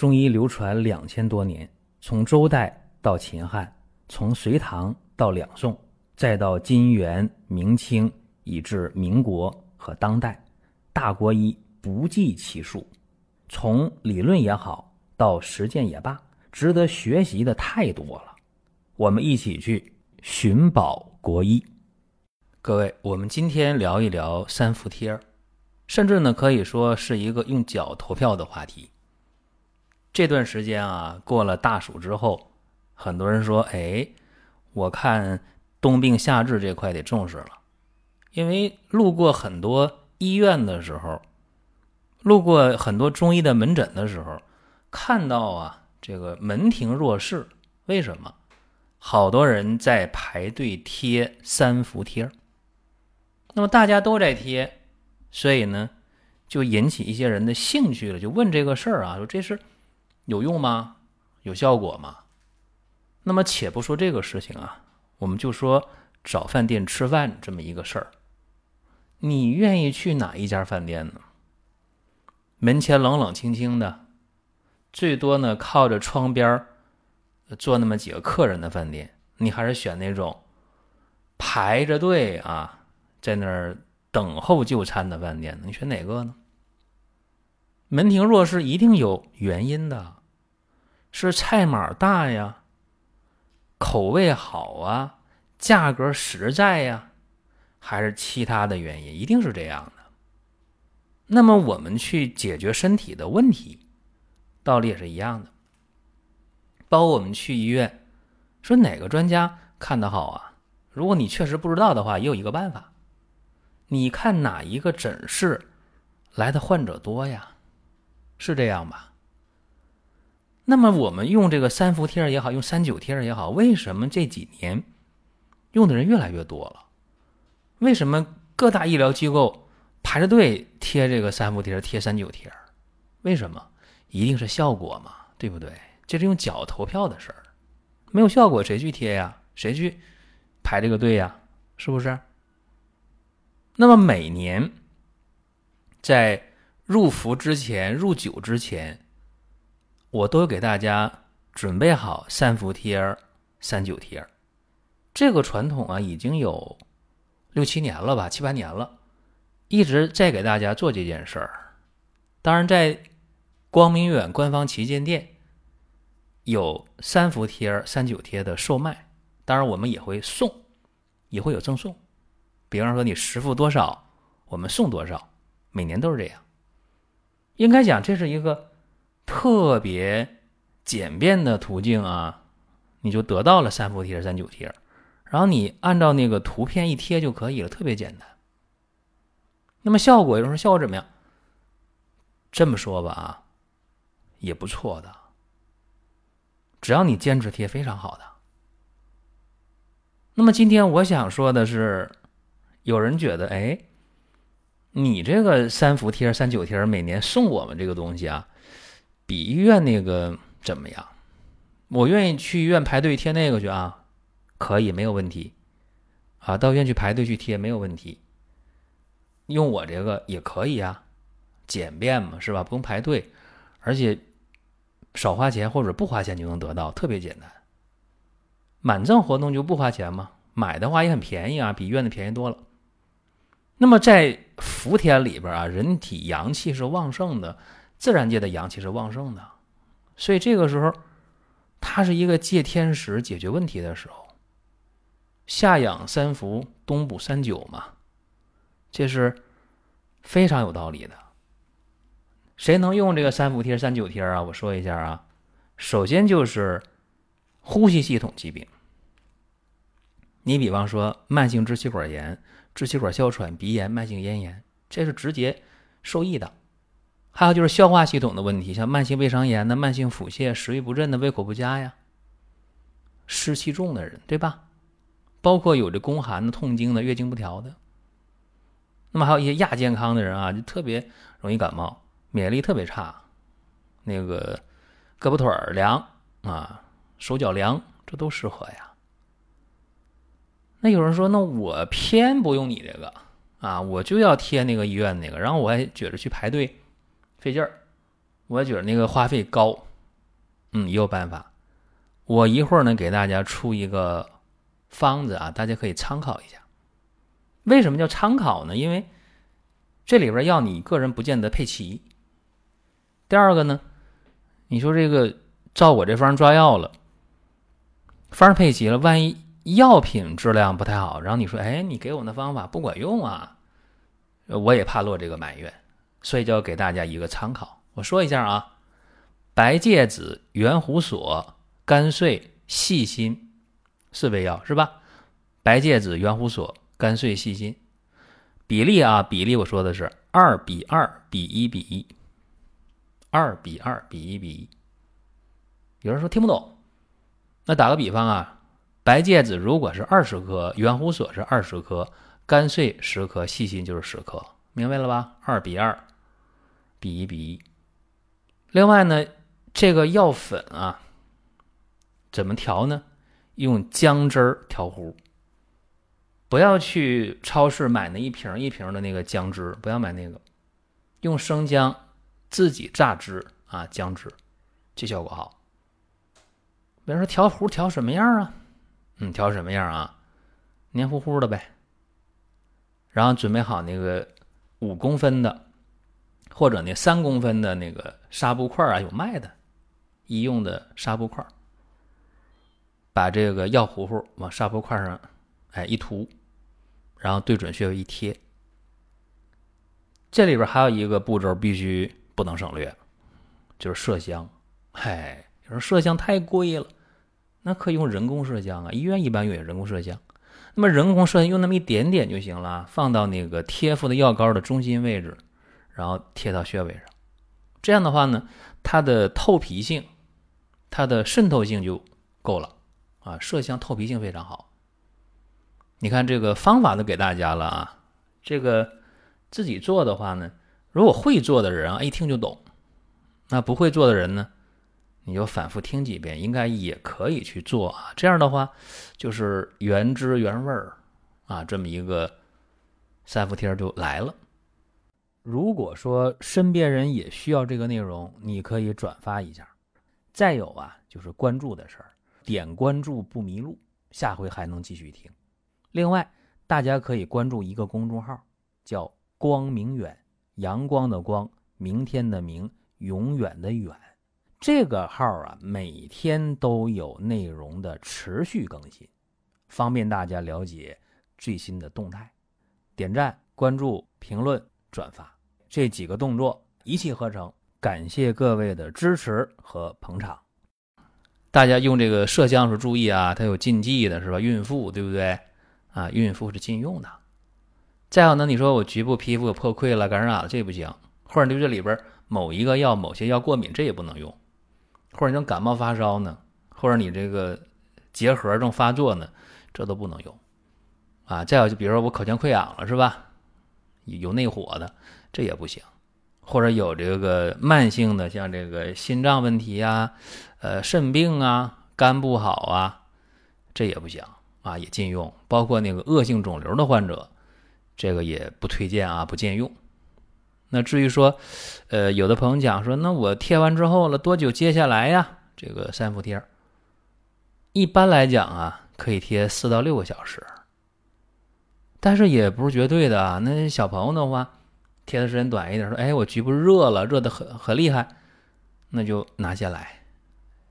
中医流传两千多年，从周代到秦汉，从隋唐到两宋，再到金元明清，以至民国和当代，大国医不计其数。从理论也好，到实践也罢，值得学习的太多了。我们一起去寻宝国医。各位，我们今天聊一聊三伏贴儿，甚至呢可以说是一个用脚投票的话题。这段时间啊，过了大暑之后，很多人说：“哎，我看冬病夏治这块得重视了。”因为路过很多医院的时候，路过很多中医的门诊的时候，看到啊，这个门庭若市。为什么？好多人在排队贴三伏贴那么大家都在贴，所以呢，就引起一些人的兴趣了，就问这个事儿啊，说这是。有用吗？有效果吗？那么，且不说这个事情啊，我们就说找饭店吃饭这么一个事儿。你愿意去哪一家饭店呢？门前冷冷清清的，最多呢靠着窗边坐那么几个客人的饭店，你还是选那种排着队啊，在那儿等候就餐的饭店？你选哪个呢？门庭若市，一定有原因的。是菜码大呀，口味好啊，价格实在呀，还是其他的原因？一定是这样的。那么我们去解决身体的问题，道理也是一样的。包括我们去医院，说哪个专家看的好啊？如果你确实不知道的话，也有一个办法，你看哪一个诊室来的患者多呀？是这样吧？那么我们用这个三伏贴也好，用三九贴也好，为什么这几年用的人越来越多了？为什么各大医疗机构排着队贴这个三伏贴、贴三九贴？为什么？一定是效果嘛，对不对？这是用脚投票的事儿，没有效果谁去贴呀？谁去排这个队呀？是不是？那么每年在入伏之前、入九之前。我都给大家准备好三伏贴、三九贴，这个传统啊已经有六七年了吧，七八年了，一直在给大家做这件事儿。当然，在光明远官方旗舰店有三伏贴、三九贴的售卖，当然我们也会送，也会有赠送。比方说你实付多少，我们送多少，每年都是这样。应该讲，这是一个。特别简便的途径啊，你就得到了三伏贴、三九贴，然后你按照那个图片一贴就可以了，特别简单。那么效果，有人说效果怎么样？这么说吧啊，也不错的，只要你坚持贴，非常好的。那么今天我想说的是，有人觉得，哎，你这个三伏贴、三九贴每年送我们这个东西啊。比医院那个怎么样？我愿意去医院排队贴那个去啊，可以没有问题，啊，到医院去排队去贴没有问题。用我这个也可以啊，简便嘛，是吧？不用排队，而且少花钱或者不花钱就能得到，特别简单。满赠活动就不花钱嘛，买的话也很便宜啊，比医院的便宜多了。那么在伏天里边啊，人体阳气是旺盛的。自然界的阳气是旺盛的，所以这个时候，它是一个借天时解决问题的时候。夏养三伏，冬补三九嘛，这是非常有道理的。谁能用这个三伏贴、三九贴啊？我说一下啊，首先就是呼吸系统疾病，你比方说慢性支气管炎、支气管哮喘、鼻炎、慢性咽炎，这是直接受益的。还有就是消化系统的问题，像慢性胃肠炎的、慢性腹泻、食欲不振的、胃口不佳呀，湿气重的人，对吧？包括有着宫寒的、痛经的、月经不调的。那么还有一些亚健康的人啊，就特别容易感冒，免疫力特别差，那个胳膊腿凉啊，手脚凉，这都适合呀。那有人说，那我偏不用你这个啊，我就要贴那个医院那个，然后我还觉着去排队。费劲儿，我觉得那个花费高嗯，也有办法。我一会儿呢给大家出一个方子啊，大家可以参考一下。为什么叫参考呢？因为这里边药你个人不见得配齐。第二个呢，你说这个照我这方抓药了，方配齐了，万一药品质量不太好，然后你说，哎，你给我那方法不管用啊，我也怕落这个埋怨，所以就要给大家一个参考。我说一下啊，白芥子、圆胡索、甘遂、细辛四味药是吧？白芥子、圆胡索、甘遂、细辛，比例啊，比例我说的是二比二比一比一。二比二比一比一，有人说听不懂，那打个比方啊，白芥子如果是二十克，圆胡索是二十克，甘遂十克，细辛就是十克，明白了吧？二比二比一比一。另外呢，这个药粉啊，怎么调呢？用姜汁儿调糊，不要去超市买那一瓶一瓶的那个姜汁，不要买那个，用生姜。自己榨汁啊，姜汁，这效果好。比如说调糊调什么样啊？嗯，调什么样啊？黏糊糊的呗。然后准备好那个五公分的，或者那三公分的那个纱布块啊，有卖的，医用的纱布块。把这个药糊糊往纱布块上，哎一涂，然后对准穴位一贴。这里边还有一个步骤必须。不能省略，就是麝香。嗨，有人麝香太贵了，那可以用人工麝香啊。医院一般用人工麝香。那么人工麝香用那么一点点就行了，放到那个贴敷的药膏的中心位置，然后贴到穴位上。这样的话呢，它的透皮性、它的渗透性就够了啊。麝香透皮性非常好。你看这个方法都给大家了啊，这个自己做的话呢。如果会做的人啊，一听就懂；那不会做的人呢，你就反复听几遍，应该也可以去做啊。这样的话，就是原汁原味儿啊，这么一个三伏贴就来了。如果说身边人也需要这个内容，你可以转发一下。再有啊，就是关注的事儿，点关注不迷路，下回还能继续听。另外，大家可以关注一个公众号，叫“光明远”。阳光的光，明天的明，永远的远。这个号啊，每天都有内容的持续更新，方便大家了解最新的动态。点赞、关注、评论、转发这几个动作一气呵成。感谢各位的支持和捧场。大家用这个麝香时注意啊，它有禁忌的是吧？孕妇对不对？啊，孕妇是禁用的。再有呢，你说我局部皮肤有破溃了、感染了，这不行；或者对这里边某一个药、某些药过敏，这也不能用；或者你感冒发烧呢，或者你这个结核正发作呢，这都不能用啊。再有就比如说我口腔溃疡了，是吧？有内火的，这也不行；或者有这个慢性的，像这个心脏问题啊、呃肾病啊、肝不好啊，这也不行啊，也禁用。包括那个恶性肿瘤的患者。这个也不推荐啊，不建用。那至于说，呃，有的朋友讲说，那我贴完之后了多久接下来呀？这个三伏贴，一般来讲啊，可以贴四到六个小时，但是也不是绝对的啊。那小朋友的话，贴的时间短一点，说，哎，我局部热了，热的很很厉害，那就拿下来，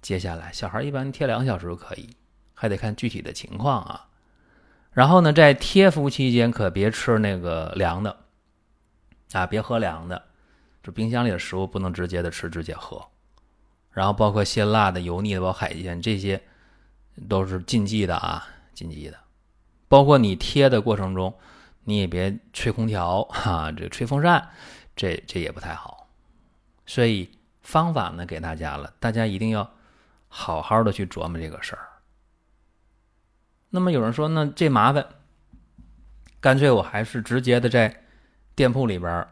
接下来。小孩一般贴两小时就可以，还得看具体的情况啊。然后呢，在贴敷期间可别吃那个凉的，啊，别喝凉的，就冰箱里的食物不能直接的吃，直接喝。然后包括辛辣的、油腻的，包括海鲜这些，都是禁忌的啊，禁忌的。包括你贴的过程中，你也别吹空调哈，这吹风扇，这这也不太好。所以方法呢给大家了，大家一定要好好的去琢磨这个事儿。那么有人说，那这麻烦，干脆我还是直接的在店铺里边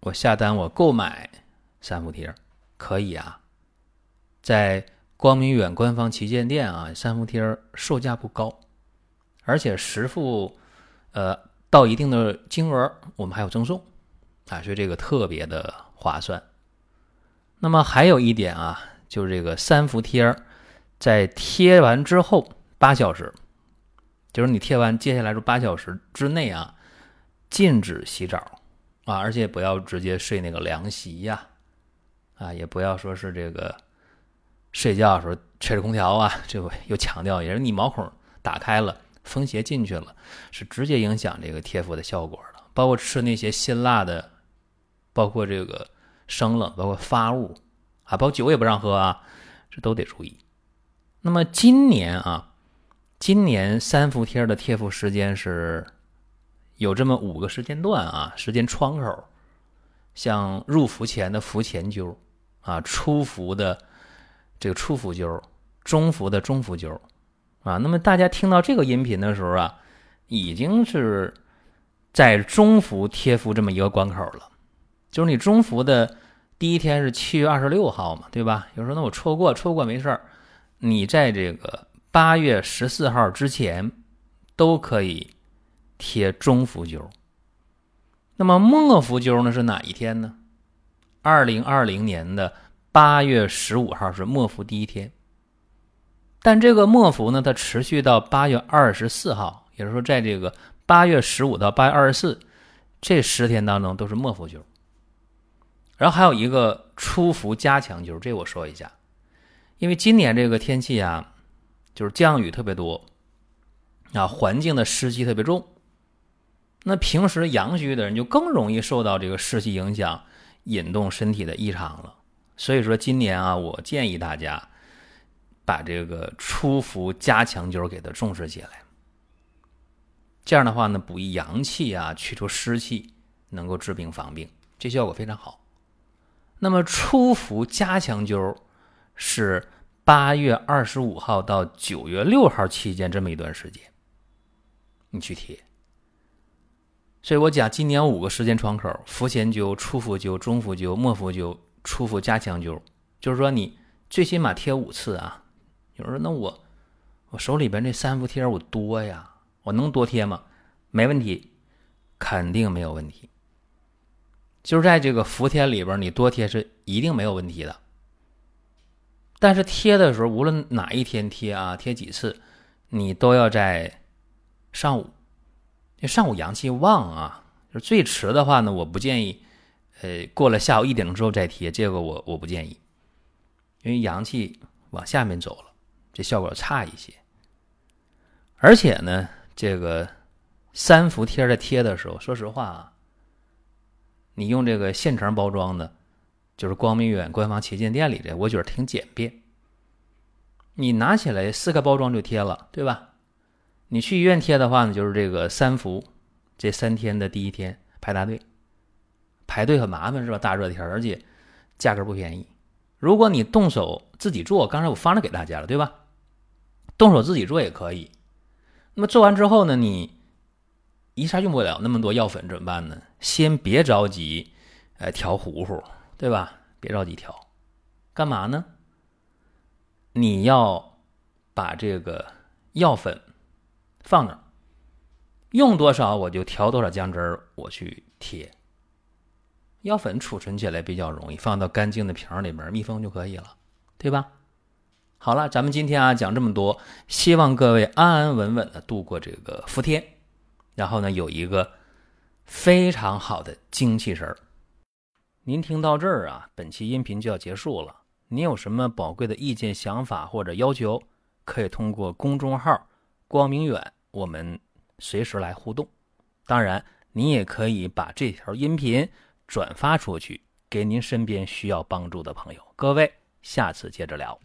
我下单，我购买三伏贴，可以啊。在光明远官方旗舰店啊，三伏贴售价不高，而且实付，呃，到一定的金额，我们还有赠送，啊，所以这个特别的划算。那么还有一点啊，就是这个三伏贴在贴完之后八小时，就是你贴完，接下来这八小时之内啊，禁止洗澡啊，而且不要直接睡那个凉席呀，啊，也不要说是这个睡觉的时候吹着空调啊，这又强调也是你毛孔打开了，风邪进去了，是直接影响这个贴敷的效果的。包括吃那些辛辣的，包括这个生冷，包括发物。啊，包括酒也不让喝啊，这都得注意。那么今年啊，今年三伏贴的贴敷时间是有这么五个时间段啊，时间窗口。像入伏前的伏前灸啊，出伏的这个出伏灸，中伏的中伏灸啊。那么大家听到这个音频的时候啊，已经是在中伏贴伏这么一个关口了，就是你中伏的。第一天是七月二十六号嘛，对吧？有时候那我错过，错过没事儿。你在这个八月十四号之前都可以贴中伏灸。那么末伏灸呢是哪一天呢？二零二零年的八月十五号是末伏第一天。但这个末伏呢，它持续到八月二十四号，也就是说，在这个八月十五到八月二十四这十天当中都是末伏灸。然后还有一个出伏加强灸，这我说一下，因为今年这个天气啊，就是降雨特别多，啊，环境的湿气特别重，那平时阳虚的人就更容易受到这个湿气影响，引动身体的异常了。所以说今年啊，我建议大家把这个初伏加强灸给它重视起来，这样的话呢，补益阳气啊，去除湿气，能够治病防病，这效果非常好。那么初伏加强灸是八月二十五号到九月六号期间这么一段时间，你去贴。所以我讲今年五个时间窗口：伏前灸、初伏灸、中伏灸、末伏灸、初伏加强灸。就是说你最起码贴五次啊。有人说那我我手里边这三伏贴我多呀，我能多贴吗？没问题，肯定没有问题。就是在这个伏天里边，你多贴是一定没有问题的。但是贴的时候，无论哪一天贴啊，贴几次，你都要在上午，上午阳气旺啊。就最迟的话呢，我不建议，呃，过了下午一点钟之后再贴，这个我我不建议，因为阳气往下面走了，这效果差一些。而且呢，这个三伏贴在贴的时候，说实话啊。你用这个现成包装的，就是光明远官方旗舰店里的，我觉得挺简便。你拿起来撕开包装就贴了，对吧？你去医院贴的话呢，就是这个三伏，这三天的第一天排大队，排队很麻烦是吧？大热天，而且价格不便宜。如果你动手自己做，刚才我发了给大家了，对吧？动手自己做也可以。那么做完之后呢，你。一下用不了那么多药粉怎么办呢？先别着急，呃，调糊糊，对吧？别着急调，干嘛呢？你要把这个药粉放那儿，用多少我就调多少姜汁儿，我去贴。药粉储存起来比较容易，放到干净的瓶里面密封就可以了，对吧？好了，咱们今天啊讲这么多，希望各位安安稳稳的度过这个伏天。然后呢，有一个非常好的精气神儿。您听到这儿啊，本期音频就要结束了。您有什么宝贵的意见、想法或者要求，可以通过公众号“光明远”我们随时来互动。当然，您也可以把这条音频转发出去，给您身边需要帮助的朋友。各位，下次接着聊。